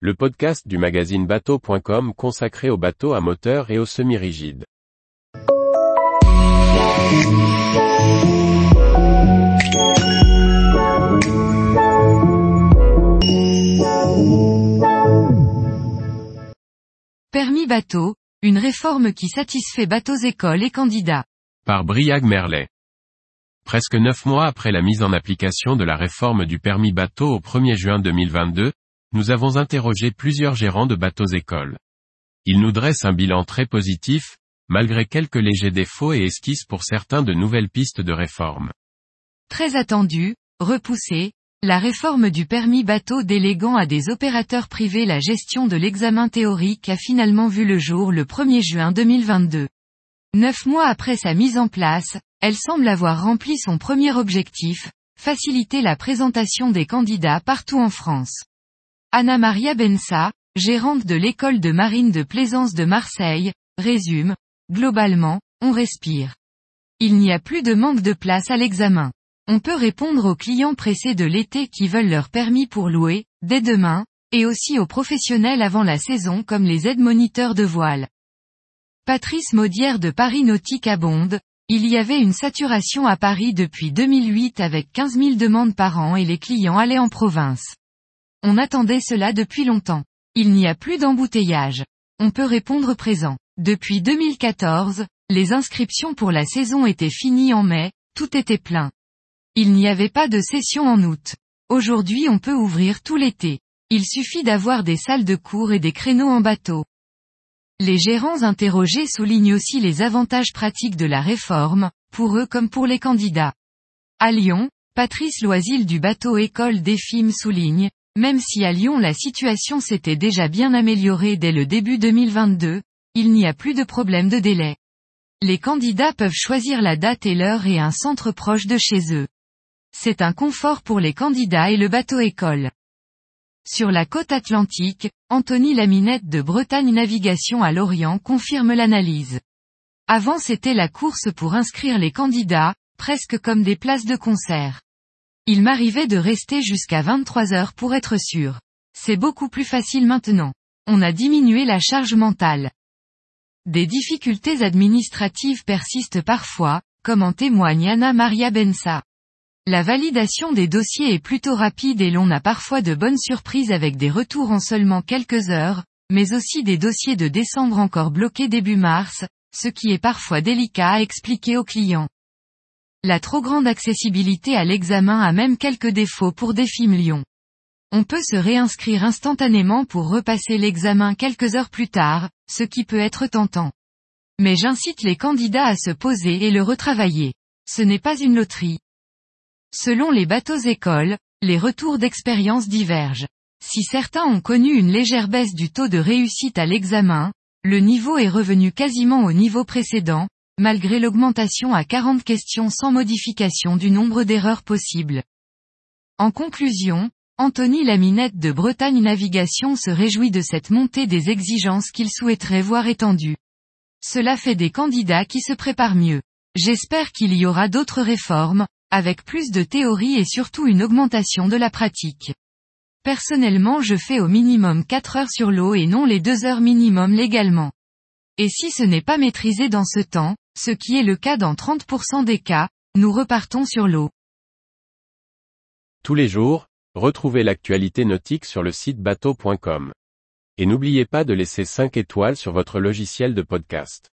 le podcast du magazine bateau.com consacré aux bateaux à moteur et aux semi-rigides. Permis bateau, une réforme qui satisfait bateaux écoles et candidats. Par Briag Merlet. Presque neuf mois après la mise en application de la réforme du permis bateau au 1er juin 2022, nous avons interrogé plusieurs gérants de bateaux écoles. Ils nous dressent un bilan très positif, malgré quelques légers défauts et esquisses pour certains de nouvelles pistes de réforme. Très attendu, repoussé, la réforme du permis bateau déléguant à des opérateurs privés la gestion de l'examen théorique a finalement vu le jour le 1er juin 2022. Neuf mois après sa mise en place, elle semble avoir rempli son premier objectif, faciliter la présentation des candidats partout en France. Anna Maria Bensa, gérante de l'école de marine de plaisance de Marseille, résume, globalement, on respire. Il n'y a plus de manque de place à l'examen. On peut répondre aux clients pressés de l'été qui veulent leur permis pour louer, dès demain, et aussi aux professionnels avant la saison comme les aides-moniteurs de voile. Patrice Maudière de Paris Nautique abonde, il y avait une saturation à Paris depuis 2008 avec 15 000 demandes par an et les clients allaient en province. On attendait cela depuis longtemps. Il n'y a plus d'embouteillage. On peut répondre présent. Depuis 2014, les inscriptions pour la saison étaient finies en mai, tout était plein. Il n'y avait pas de session en août. Aujourd'hui on peut ouvrir tout l'été. Il suffit d'avoir des salles de cours et des créneaux en bateau. Les gérants interrogés soulignent aussi les avantages pratiques de la réforme, pour eux comme pour les candidats. À Lyon, Patrice Loisil du bateau École des films souligne, même si à Lyon la situation s'était déjà bien améliorée dès le début 2022, il n'y a plus de problème de délai. Les candidats peuvent choisir la date et l'heure et un centre proche de chez eux. C'est un confort pour les candidats et le bateau école. Sur la côte atlantique, Anthony Laminette de Bretagne Navigation à Lorient confirme l'analyse. Avant c'était la course pour inscrire les candidats, presque comme des places de concert. Il m'arrivait de rester jusqu'à 23 heures pour être sûr. C'est beaucoup plus facile maintenant. On a diminué la charge mentale. Des difficultés administratives persistent parfois, comme en témoigne Anna Maria Bensa. La validation des dossiers est plutôt rapide et l'on a parfois de bonnes surprises avec des retours en seulement quelques heures, mais aussi des dossiers de décembre encore bloqués début mars, ce qui est parfois délicat à expliquer aux clients. La trop grande accessibilité à l'examen a même quelques défauts pour Défim Lyon. On peut se réinscrire instantanément pour repasser l'examen quelques heures plus tard, ce qui peut être tentant. Mais j'incite les candidats à se poser et le retravailler. Ce n'est pas une loterie. Selon les bateaux écoles, les retours d'expérience divergent. Si certains ont connu une légère baisse du taux de réussite à l'examen, le niveau est revenu quasiment au niveau précédent, malgré l'augmentation à 40 questions sans modification du nombre d'erreurs possibles. En conclusion, Anthony Laminette de Bretagne Navigation se réjouit de cette montée des exigences qu'il souhaiterait voir étendues. Cela fait des candidats qui se préparent mieux. J'espère qu'il y aura d'autres réformes, avec plus de théorie et surtout une augmentation de la pratique. Personnellement je fais au minimum 4 heures sur l'eau et non les 2 heures minimum légalement. Et si ce n'est pas maîtrisé dans ce temps, ce qui est le cas dans 30% des cas, nous repartons sur l'eau. Tous les jours, retrouvez l'actualité nautique sur le site bateau.com. Et n'oubliez pas de laisser 5 étoiles sur votre logiciel de podcast.